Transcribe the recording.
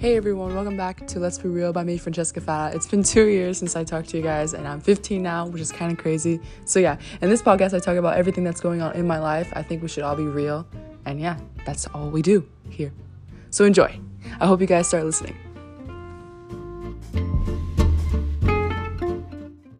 Hey everyone, welcome back to Let's Be Real by me, Francesca Farah. It's been two years since I talked to you guys, and I'm 15 now, which is kind of crazy. So, yeah, in this podcast, I talk about everything that's going on in my life. I think we should all be real, and yeah, that's all we do here. So, enjoy. I hope you guys start listening.